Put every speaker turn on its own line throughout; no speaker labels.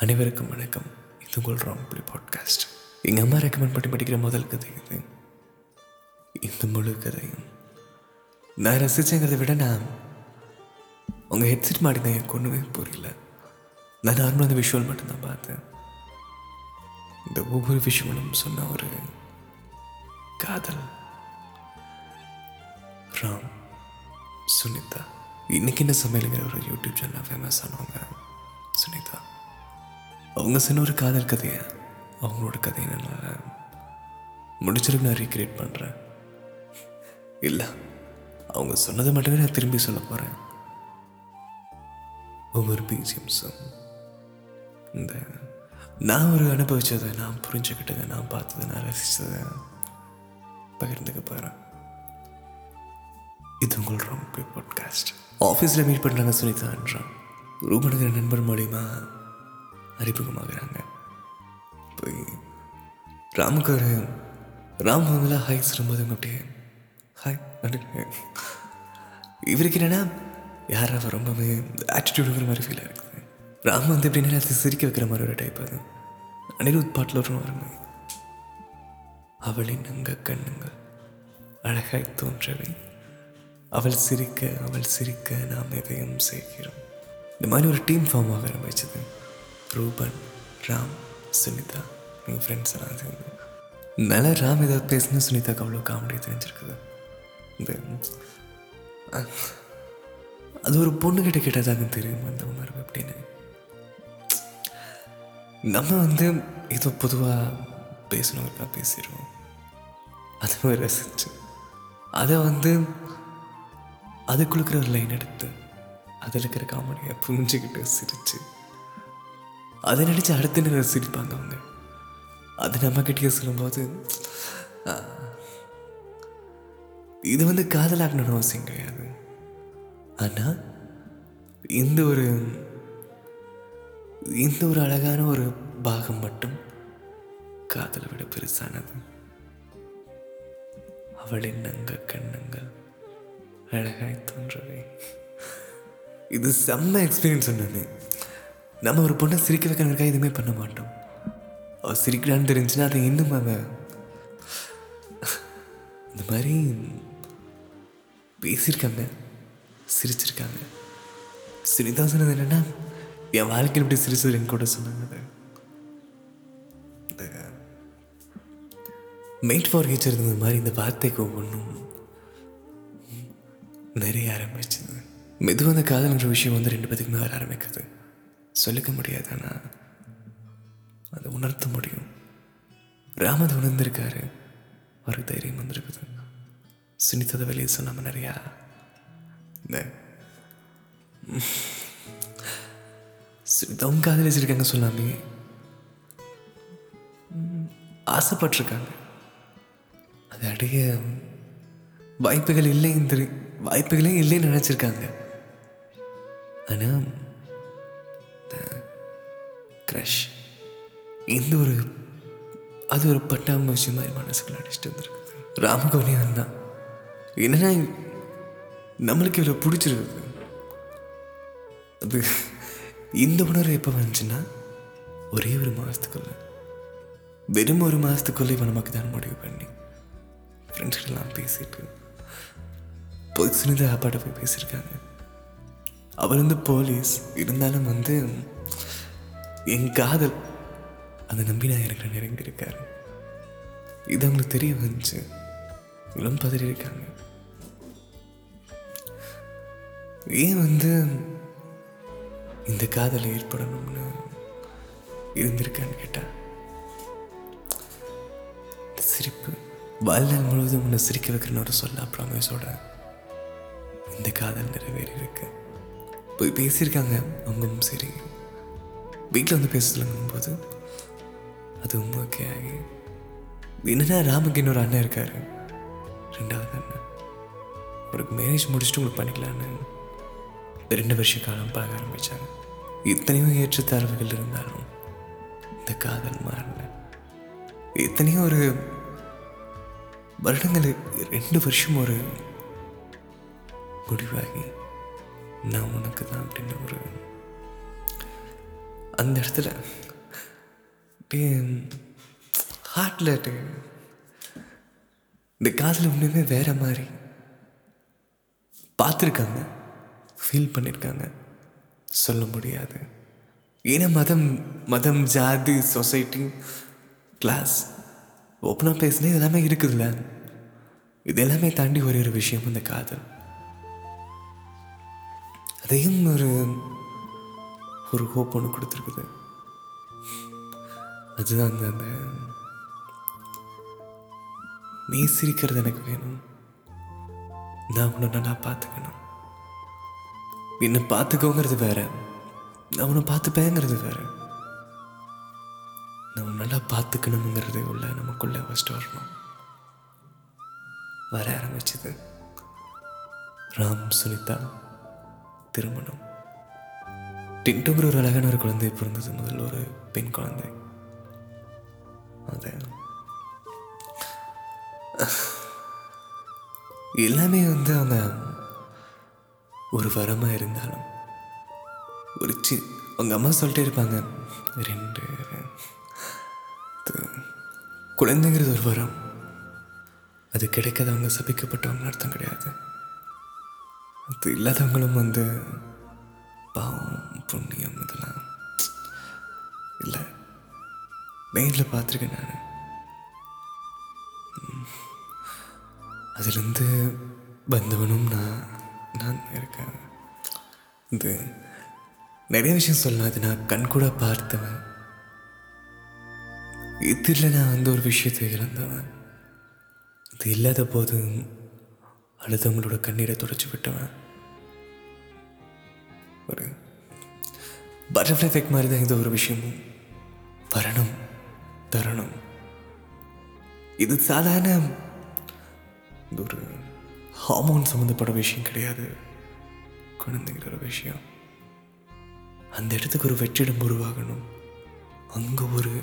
அனைவருக்கும் வணக்கம். இது உங்கள் ராங்புலி பாட்காஸ்ட் எங்கள் அம்மா ரெக்கமெண்ட் பண்ணி படிக்கிற முதல் கதை இது. இந்த முழு கதையும் நான் ரசிச்சேங்கிறத விட நான் உங்கள் ஹெட்செட் மாட்டினா எனக்கு ஒன்றுமே புரியல. நான் நார்மலாக அந்த விஷுவல் மட்டும்தான் பார்த்தேன். இந்த ஒவ்வொரு விஷுவலும் சொன்ன ஒரு காதல். ராம் சுனிதா. இன்னைக்கு என்ன சமையலுங்கிற ஒரு யூடியூப் சேனல் ஃபேமஸ் ஆனவங்க சுனிதா. அவங்க சொன்ன ஒரு காதல் கதையை அவங்களோட கதையை நான் முடிச்சிருக்கு நான் ரீக்ரியேட் பண்ணுறேன் இல்லை அவங்க சொன்னதை மட்டுமே நான் திரும்பி சொல்ல போகிறேன் ஒவ்வொரு பிஜிஎம்ஸும் இந்த நான் ஒரு அனுபவிச்சதை நான் புரிஞ்சுக்கிட்டதை நான் பார்த்ததை நான் ரசித்ததை பகிர்ந்துக்க போகிறேன் இது உங்கள் ரொம்ப பாட்காஸ்ட் ஆஃபீஸில் மீட் பண்ணுறாங்க சுனிதான்றான் ரூபனுங்கிற நண்பர் மூலிமா அறிமுகமாகிறாங்க. போய் ராமுக்கு ஒரு ராம் வந்து ஹாய் சொல்லும்போது அவங்க அப்படியே ஹாய் இவருக்கு என்னன்னா யார் அவர் ரொம்பவே ஆட்டிடியூடுங்கிற மாதிரி ஃபீல் இருக்குது. ராம் வந்து எப்படின்னா எல்லாத்தையும் சிரிக்க வைக்கிற மாதிரி ஒரு டைப் அது. அனிருத் பாட்டில் ஒரு வருங்க அவளின் அங்க கண்ணுங்கள் அழகாய் தோன்றவை. அவள் சிரிக்க அவள் சிரிக்க நாம் எதையும் செய்கிறோம். இந்த மாதிரி ஒரு டீம் ஃபார்ம் ஆக ஆரம்பிச்சது. ரூபன் ராம் சுனிதா எங்கள் ஃப்ரெண்ட்ஸ் எல்லாம் சேர்ந்து. நல்லா ராம் ஏதாவது பேசுனா சுனிதாக்கு அவ்வளோ காமெடி தெரிஞ்சிருக்குது. இந்த அது ஒரு பொண்ணுக்கிட்ட கேட்டதாங்க தெரியும் அந்த உணர்வு அப்படின்னு. நம்ம வந்து ஏதோ பொதுவாக பேசணுங்கிறக்கா பேசிடுவோம். அதை மாதிரி ரசிச்சு. அதை வந்து அதுக்குள்ளுக்கிற ஒரு லைன் எடுத்து அதில் இருக்கிற காமெடியை புரிஞ்சுக்கிட்டு சிரிச்சு அதை நினச்சி அடுத்த நேரம் சிரிப்பாங்க அவங்க? அது நம்ம கிட்டே சொல்லும்போது இது வந்து காதலாக்கணும்னு அவசியம் கிடையாது. ஆனால் இந்த ஒரு இந்த ஒரு அழகான ஒரு பாகம் மட்டும் காதலை விட பெருசானது. அவளின் நங்க கண்ணங்கள்? அழகாய் தோன்றவை. இது செம்ம எக்ஸ்பீரியன்ஸ் சொன்னது நம்ம ஒரு பொண்ணை சிரிக்க வைக்கிறதுக்காக எதுவுமே பண்ண மாட்டோம். அவள் சிரிக்கிறான்னு தெரிஞ்சுன்னா அதை இன்னும் அவன் இந்த மாதிரி பேசியிருக்காங்க சிரிச்சிருக்காங்க. சிரிதா சொன்னது என்னென்னா என் வாழ்க்கையில் இப்படி சிரிச்சதுன்னு கூட சொன்னாங்க. அது மெயிட் ஃபார் ஹீச்சர் இருந்தது மாதிரி இந்த வார்த்தைக்கு ஒவ்வொன்றும் நிறைய ஆரம்பிச்சது. மெதுவாக அந்த காதல்ன்ற விஷயம் வந்து ரெண்டு பேத்துக்குமே வர ஆரம்பிக்குது. சொல்லிக்க முடியாது ஆனால் அதை உணர்த்த முடியும். ராம் அதை உணர்ந்திருக்காரு. அவருக்கு தைரியம் வந்திருக்குது. சுனிததை வெளியே சொல்லாமல் நிறையா இந்த சுனிதாவும் காதலிச்சிருக்காங்க சொல்லாமே. ஆசைப்பட்டிருக்காங்க. அது அடைய வாய்ப்புகள் இல்லைன்னு தெரி வாய்ப்புகளே இல்லைன்னு நினச்சிருக்காங்க. ஆனால் க்ரஷ் இந்த ஒரு அது ஒரு பட்டாம்பு விஷயம் மாதிரி மனசுக்குள்ள அடிச்சுட்டு வந்துருக்குது ராமகோனியம் தான். என்னன்னா நம்மளுக்கு இவ்வளோ பிடிச்சிருக்குது. அது இந்த உணர்வு எப்போ வந்துச்சுன்னா ஒரே ஒரு மாதத்துக்குள்ள. வெறும் ஒரு மாதத்துக்குள்ள இப்போ நமக்கு தான் முடிவு பண்ணி ஃப்ரெண்ட்ஸ்கிட்டலாம் பேசிட்டு போய் சுனிதா அப்பாட்ட போய் பேசியிருக்காங்க. அவர் வந்து போலீஸ் இருந்தாலும் வந்து என் காதல் அதை நம்பி நான் இருக்கிற நெருங்கி இருக்காரு. இது அவங்களுக்கு தெரிய வந்துச்சு. இவ்வளோ பதறி இருக்காங்க. ஏன் வந்து இந்த காதல் ஏற்படணும்னு இருந்திருக்கான்னு கேட்டா சிரிப்பு வாழ்நாள் முழுவதும் உன்னை சிரிக்க வைக்கிறன்னு ஒரு சொல்ல ப்ராமிஸோட இந்த காதல் நிறைவேறி இருக்கு போய் பேசியிருக்காங்க அவங்களும் சரி. வீட்டில் வந்து பேச சொல்லுங்கும்போது அதுவும் ஓகே ஆகி என்னன்னா ராமுக்கு இன்னொரு அண்ணன் இருக்காரு? ரெண்டாவது அண்ணன். அவருக்கு மேரேஜ் முடிச்சுட்டு உங்களுக்கு பண்ணிக்கலான்னு ரெண்டு வருஷ காலம் பார்க்க ஆரம்பித்தாங்க இத்தனையோ ஏற்றத்தாழ்வுகள் இருந்தாலும் இந்த காதல் மாறல. எத்தனையோ ஒரு வருடங்கள் ரெண்டு வருஷம் ஒரு முடிவாகி நான் உனக்கு தான் அப்படின்னு ஒரு அந்த இடத்துல ஹார்ட்டில் இந்த காதில் ஒன்றுமே வேற மாதிரி பார்த்துருக்காங்க. ஃபீல் பண்ணியிருக்காங்க சொல்ல முடியாது. ஏன்னா மதம் மதம் ஜாதி சொசைட்டி கிளாஸ் ஓப்பனாக பேசினா இதெல்லாமே இருக்குதுல்ல. இது எல்லாமே தாண்டி ஒரே ஒரு விஷயம் இந்த காதல். அதையும் ஒரு ஒரு ஹோப் ஒன்று கொடுத்துருக்குது. அதுதான் அந்த அந்த நீ சிரிக்கிறது எனக்கு வேணும். நான் உன்னை நல்லா பார்த்துக்கணும். என்னை பார்த்துக்கோங்கிறது வேற. நான் உன்னை பார்த்துப்பேங்கிறது வேற. நம்ம நல்லா பார்த்துக்கணுங்கிறது உள்ள நமக்குள்ள ஃபஸ்ட்டு வரணும். வர ஆரம்பிச்சது. ராம் சுனிதா திருமணம். டின்ட்டுங்கிற ஒரு அழகான ஒரு குழந்தை பிறந்தது முதல்ல ஒரு பெண் குழந்தை. அது எல்லாமே வந்து அந்த ஒரு வரமாக இருந்தாலும் ஒரு சி அவங்க அம்மா சொல்லிட்டே இருப்பாங்க ரெண்டு குழந்தைங்கிறது ஒரு வரம். அது கிடைக்காதவங்க சபிக்கப்பட்டவங்க அர்த்தம் கிடையாது. அது இல்லாதவங்களும் வந்து பாவம். புண்ணியம் இதெல்லாம். இல்லை நேரில் பார்த்துருக்கேன் நான். அதுலேருந்து வந்தவனும் நான் நான் இருக்கேன். இது நிறைய விஷயம் சொல்லலாம் அது நான் கண் கூட பார்த்தவன். இதில் நான் அந்த ஒரு விஷயத்தை இழந்தவன். அது இல்லாத போது அழுதவங்களோட கண்ணீரை துடைச்சி விட்டவன். ஒரு பட்டர்ஃப்ளை எஃபெக்ட் மாதிரி தான் இந்த ஒரு விஷயமும் வரணும் தரணும். இது சாதாரண இது ஒரு ஹார்மோன் சம்மந்தப்பட்ட விஷயம் கிடையாது. குழந்தைங்கிற விஷயம். அந்த இடத்துக்கு ஒரு வெற்றிடம் உருவாகணும். அங்கே ஒரு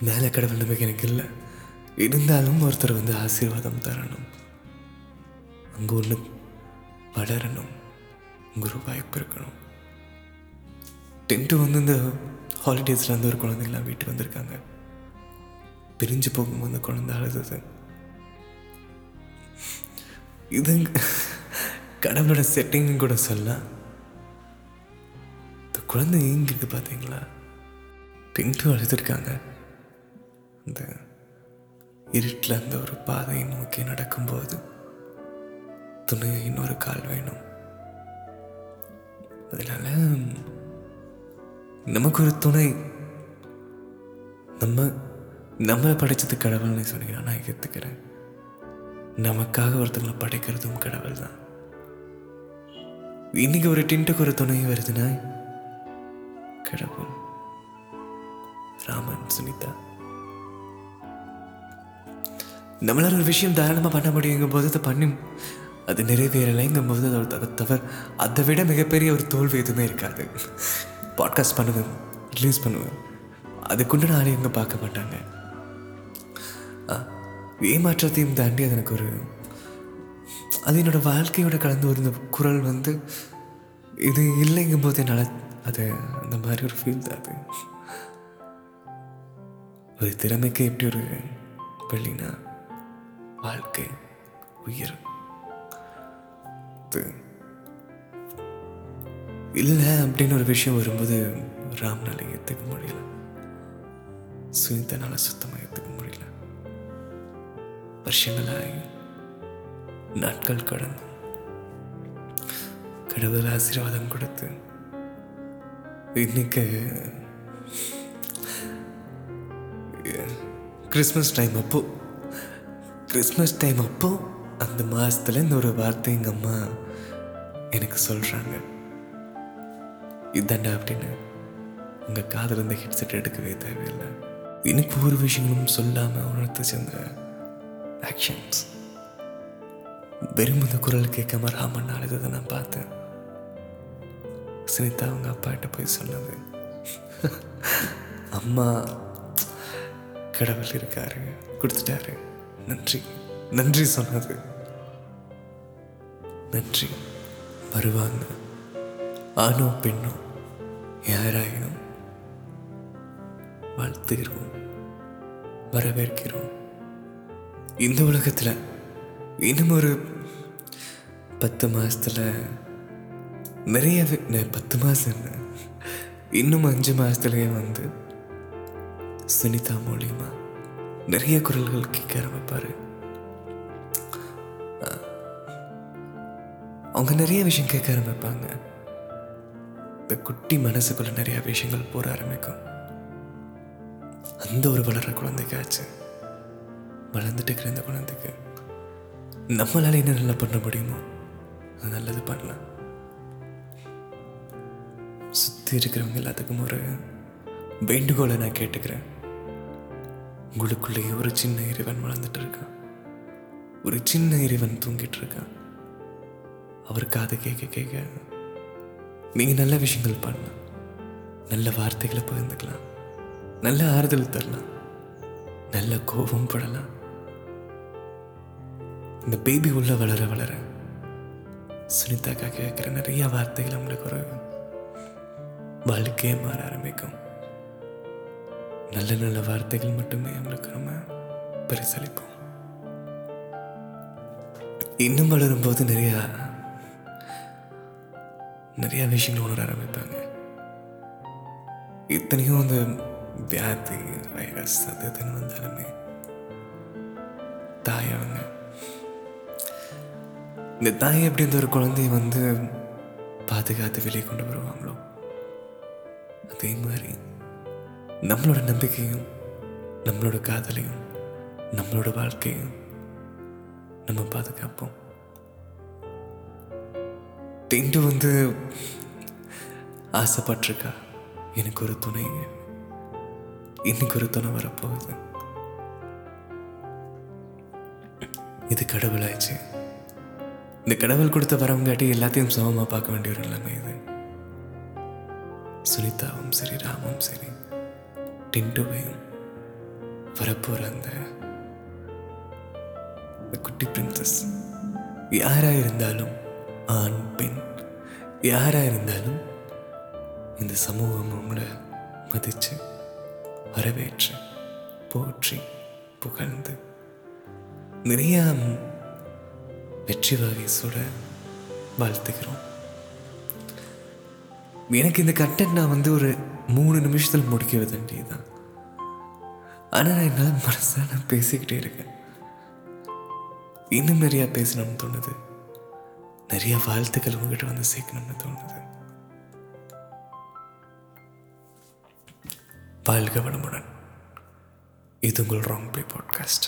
மேலே கடவுள் நம்பிக்கை எனக்கு இல்லை. இருந்தாலும் ஒருத்தர் வந்து ஆசீர்வாதம் தரணும். அங்கே ஒன்று வளரணும் குரு வாய்ப்பு இருக்கணும். டென்ட்டு வந்து இந்த ஹாலிடேஸில் வந்து ஒரு குழந்தைங்களாம் வீட்டுக்கு வந்திருக்காங்க. பிரிஞ்சு போகும்போது அந்த குழந்தை அழுது இது கடவுளோட செட்டிங் கூட சொல்லலாம். இந்த குழந்தை ஏங்கிருக்கு பார்த்தீங்களா டென்த்து அழுதுருக்காங்க. அந்த இருட்டில் அந்த ஒரு பாதையை நோக்கி நடக்கும்போது துணையை இன்னொரு கால் வேணும். அதனால நமக்கு ஒரு துணை. நம்ம நம்மளை படைச்சது கடவுள்னு சொன்னீங்கன்னா நான் ஏற்றுக்கிறேன் நமக்காக ஒருத்தங்களை படைக்கிறதும் கடவுள் தான் இன்னைக்கு ஒரு டின்ட்டுக்கு ஒரு துணை வருதுன்னா கடவுள். ராமன் சுனிதா. நம்மளால ஒரு விஷயம் தாராளமாக பண்ண முடியுங்கும் போது அதை பண்ணி அது நிறைவேறலைங்கும் போது அதோட அதை தவிர அதை விட மிகப்பெரிய ஒரு தோல்வி எதுவுமே இருக்காது. பாட்காஸ்ட் பண்ணுவேன் ரிலீஸ் பண்ணுவேன். அதுக்குண்டு நாளை இவங்க பார்க்க மாட்டாங்க. ஏமாற்றத்தையும் தாண்டி அது எனக்கு ஒரு அது என்னோட வாழ்க்கையோட கலந்து ஒரு குரல் வந்து இது இல்லைங்கும் போது என்னால் அது அந்த மாதிரி ஒரு ஃபீல் தான் அது. ஒரு திறமைக்கு எப்படி ஒரு பள்ளினா வாழ்க்கை உயிர் இது இல்லை அப்படின்னு ஒரு விஷயம் வரும்போது ராம்னால ஏற்றுக்க முடியல. சுனிதனால சுத்தமாக ஏற்றுக்க முடியல. வருஷங்களாகி நாட்கள் கடந்தும். கடவுள் ஆசீர்வாதம் கொடுத்து இன்னைக்கு கிறிஸ்மஸ் டைம் அப்போ கிறிஸ்மஸ் டைம் அப்போ அந்த மாதத்துல இந்த ஒரு வார்த்தை எங்கள் அம்மா எனக்கு சொல்கிறாங்க இதாண்டா அப்படின்னு உங்கள் காதில் இருந்த ஹெட்செட் எடுக்கவே தேவையில்லை. எனக்கு ஒரு விஷயங்களும் சொல்லாமல் உணர்த்து சேர்ந்த ஆக்ஷன்ஸ் வெறும் இந்த குரல் கேட்காம ராமன் அழுததை நான் பார்த்தேன். சுனிதா அவங்க அப்பாட்ட போய் சொன்னது. அம்மா கடவுள் இருக்காரு கொடுத்துட்டாரு. நன்றி. நன்றி சொன்னது. நன்றி. வருவாங்க. ஆணோ பெண்ணோ யாராயினும் வாழ்த்துகிறோம். வரவேற்கிறோம். இந்த உலகத்தில் இன்னும் ஒரு பத்து மாசத்துல நிறையவே பத்து மாதம் என்ன இன்னும் அஞ்சு மாதத்துலேயே வந்து சுனிதா மூலியமாக நிறைய குரல்கள் கேட்க ஆரம்பிப்பாரு. அவங்க நிறைய விஷயம் கேட்க ஆரம்பிப்பாங்க. இந்த குட்டி மனசுக்குள்ள நிறைய விஷயங்கள் போற ஆரம்பிக்கும். அந்த ஒரு வளர்ற குழந்தைக்காச்சு. வளர்ந்துட்டு இருக்கிற இந்த குழந்தைக்கு நம்மளால என்ன நல்லா பண்ண முடியுமோ அது நல்லது பண்ணலாம். சுற்றி இருக்கிறவங்க எல்லாத்துக்கும் ஒரு வேண்டுகோளை நான் கேட்டுக்கிறேன். உங்களுக்குள்ளேயே ஒரு சின்ன இறைவன் வளர்ந்துட்டு இருக்கான். ஒரு சின்ன இறைவன் தூங்கிட்டு இருக்கான். அவர் காது கேட்க கேட்க நீங்கள் நல்ல விஷயங்கள் பண்ணலாம் நல்ல வார்த்தைகளை பகிர்ந்துக்கலாம். நல்ல ஆறுதல் தரலாம். நல்ல கோபம் படலாம். இந்த பேபி உள்ள வளர வளர சுனிதாக்கா கேட்குற நிறைய வார்த்தைகள் நம்மளுக்கு ஒரு வாழ்க்கையே மாற ஆரம்பிக்கும். நல்ல நல்ல வார்த்தைகள் மட்டுமே நம்மளுக்கு நம்ம பரிசளிப்போம் இன்னும் வளரும்போது நிறையா நிறைய விஷயங்கள் உணர ஆரம்பித்தாங்க இத்தனையும் அந்த வியாதி வைரஸ் அது இதுன்னு வந்தாலுமே தாய் அவங்க. இந்த தாய் எப்படி இந்த ஒரு குழந்தைய வந்து பாதுகாத்து வெளியே கொண்டு வருவாங்களோ? அதே மாதிரி நம்மளோட நம்பிக்கையும் நம்மளோட காதலையும் நம்மளோட வாழ்க்கையும் நம்ம பாதுகாப்போம். திண்டு வந்து ஆசைப்பட்டிருக்கா. எனக்கு ஒரு துணை இன்னைக்கு ஒரு துணை வரப்போகுது. இது கடவுளாச்சு. இந்த கடவுள் கொடுத்த வரவங்காட்டி எல்லாத்தையும் சமமாக பார்க்க வேண்டிய ஒரு நிலைமை இது. சுனிதாவும் சரி ராமும் சரி டிண்டுவையும் வரப்போகிற அந்த குட்டி பிரின்சஸ் யாராக இருந்தாலும் ஆண் பெண் யாராக இருந்தாலும் இந்த சமூகம் உங்களை மதித்து வரவேற்று போற்றி புகழ்ந்து நிறையா வெற்றி வகை வாழ்த்துக்கிறோம் எனக்கு இந்த கண்டென்ட் நான் வந்து ஒரு மூணு நிமிஷத்தில் முடிக்க வேண்டியதுதான். ஆனால் நான் என்னால் மனசாக நான் பேசிக்கிட்டே இருக்கேன். இன்னும் நிறையா பேசணும்னு தோணுது. நிறைய வாழ்த்துக்கள் உங்ககிட்ட வந்து சேர்க்கணும்னு தோணுது. வாழ்க வளமுடன். இது உங்கள் ராங் பே பாட்காஸ்ட்